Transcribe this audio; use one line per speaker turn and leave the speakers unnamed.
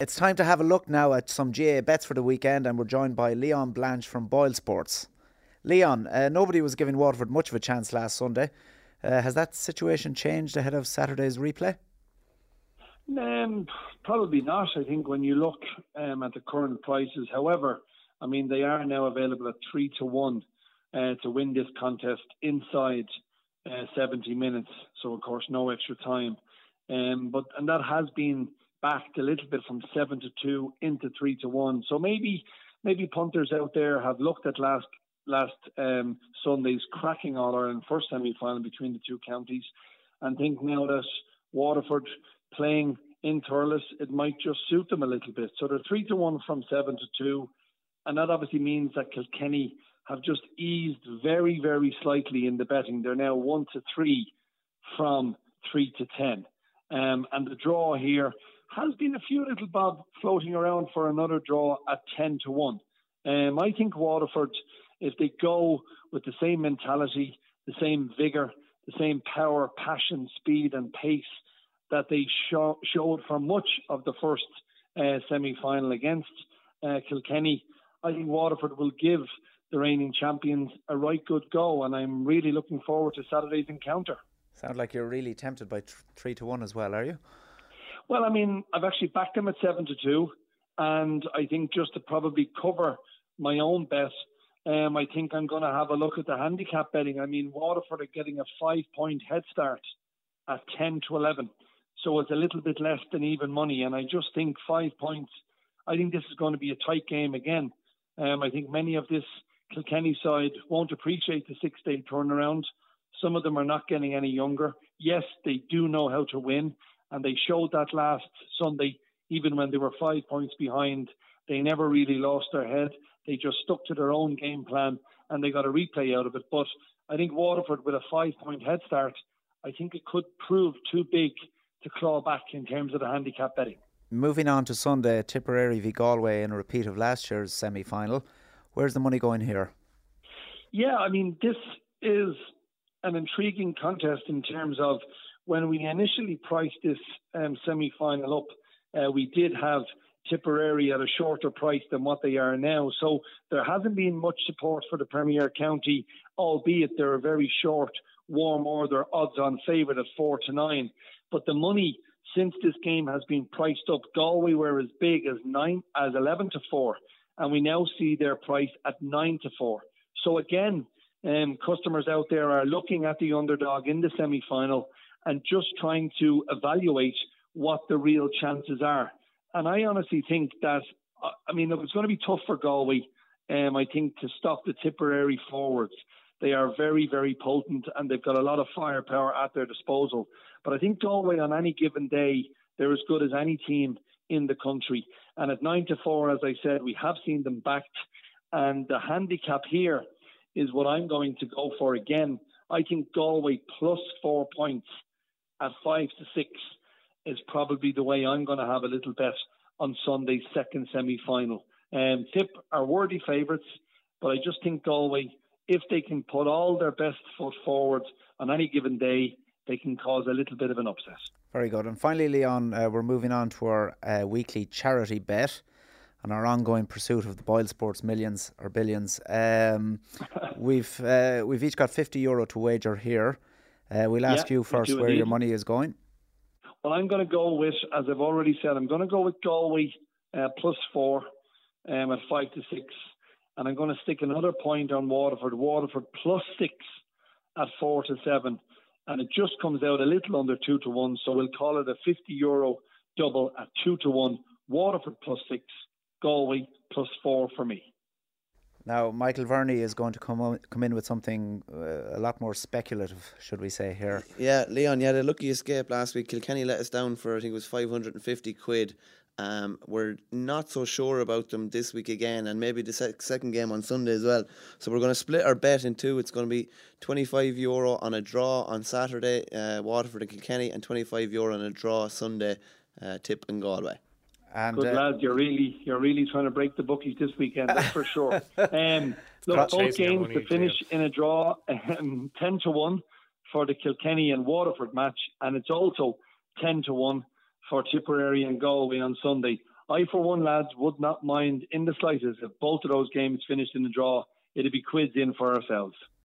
It's time to have a look now at some GAA bets for the weekend, and we're joined by Leon Blanche from Boyle Sports. Leon, uh, nobody was giving Waterford much of a chance last Sunday. Uh, has that situation changed ahead of Saturday's replay?
Um, probably not. I think when you look um, at the current prices, however, I mean they are now available at three to one uh, to win this contest inside uh, 70 minutes. So of course no extra time. Um, but and that has been backed a little bit from seven to two into three to one. So maybe maybe punters out there have looked at last last um, Sunday's cracking All Ireland first semi final between the two counties and think now that Waterford playing in Thurles, it might just suit them a little bit. So they're three to one from seven to two, and that obviously means that Kilkenny have just eased very, very slightly in the betting. They're now one to three from three to ten. Um, and the draw here has been a few little bob floating around for another draw at 10 to 1. Um, I think Waterford, if they go with the same mentality, the same vigour, the same power, passion, speed, and pace that they show, showed for much of the first uh, semi final against uh, Kilkenny, I think Waterford will give the reigning champions a right good go, and I'm really looking forward to Saturday's encounter.
Sound like you're really tempted by th- three to one as well, are you?
Well, I mean, I've actually backed them at seven to two, and I think just to probably cover my own bet, um, I think I'm going to have a look at the handicap betting. I mean, Waterford are getting a five-point head start at ten to eleven, so it's a little bit less than even money, and I just think five points. I think this is going to be a tight game again. Um, I think many of this Kilkenny side won't appreciate the six-day turnaround. Some of them are not getting any younger. Yes, they do know how to win, and they showed that last Sunday, even when they were five points behind. They never really lost their head. They just stuck to their own game plan and they got a replay out of it. But I think Waterford, with a five point head start, I think it could prove too big to claw back in terms of the handicap betting.
Moving on to Sunday, Tipperary v Galway in a repeat of last year's semi final. Where's the money going here?
Yeah, I mean, this is an intriguing contest in terms of when we initially priced this um, semi final up, uh, we did have Tipperary at a shorter price than what they are now. So there hasn't been much support for the Premier County, albeit they're a very short, warm order odds on favourite at four to nine. But the money since this game has been priced up, Galway were as big as nine as eleven to four, and we now see their price at nine to four. So again, um, customers out there are looking at the underdog in the semi final and just trying to evaluate what the real chances are. And I honestly think that, uh, I mean, it's going to be tough for Galway, um, I think, to stop the Tipperary forwards. They are very, very potent and they've got a lot of firepower at their disposal. But I think Galway on any given day, they're as good as any team in the country. And at 9 to 4, as I said, we have seen them backed. And the handicap here is what I'm going to go for again. I think Galway plus four points at five to six is probably the way I'm going to have a little bet on Sunday's second semi final. Um, Tip are worthy favourites, but I just think Galway, if they can put all their best foot forward on any given day, they can cause a little bit of an upset.
Very good. And finally, Leon, uh, we're moving on to our uh, weekly charity bet and our ongoing pursuit of the Boyle Sports millions or billions. Um, we've uh, we've each got fifty euro to wager here. Uh, we'll ask
yeah,
you first where
indeed.
your money is going.
Well, I'm going to go with, as I've already said, I'm going to go with Galway uh, plus four um, at five to six, and I'm going to stick another point on Waterford. Waterford plus six at four to seven, and it just comes out a little under two to one. So we'll call it a 50 euro double at two to one. Waterford plus six, Galway plus four for me.
Now, Michael Verney is going to come on, come in with something uh, a lot more speculative, should we say here?
Yeah, Leon, you had a lucky escape last week. Kilkenny let us down for I think it was 550 quid. Um, we're not so sure about them this week again, and maybe the sec- second game on Sunday as well. So we're going to split our bet in two. It's going to be 25 euro on a draw on Saturday, uh, Waterford and Kilkenny, and 25 euro on a draw Sunday, uh, Tip and Galway.
And
Good
uh,
lads, you're really you're really trying to break the bookies this weekend, that's for sure. Um, look, both games to finish in a draw, um, ten to one for the Kilkenny and Waterford match, and it's also ten to one for Tipperary and Galway on Sunday. I, for one, lads, would not mind in the slightest if both of those games finished in a draw. It'd be quids in for ourselves.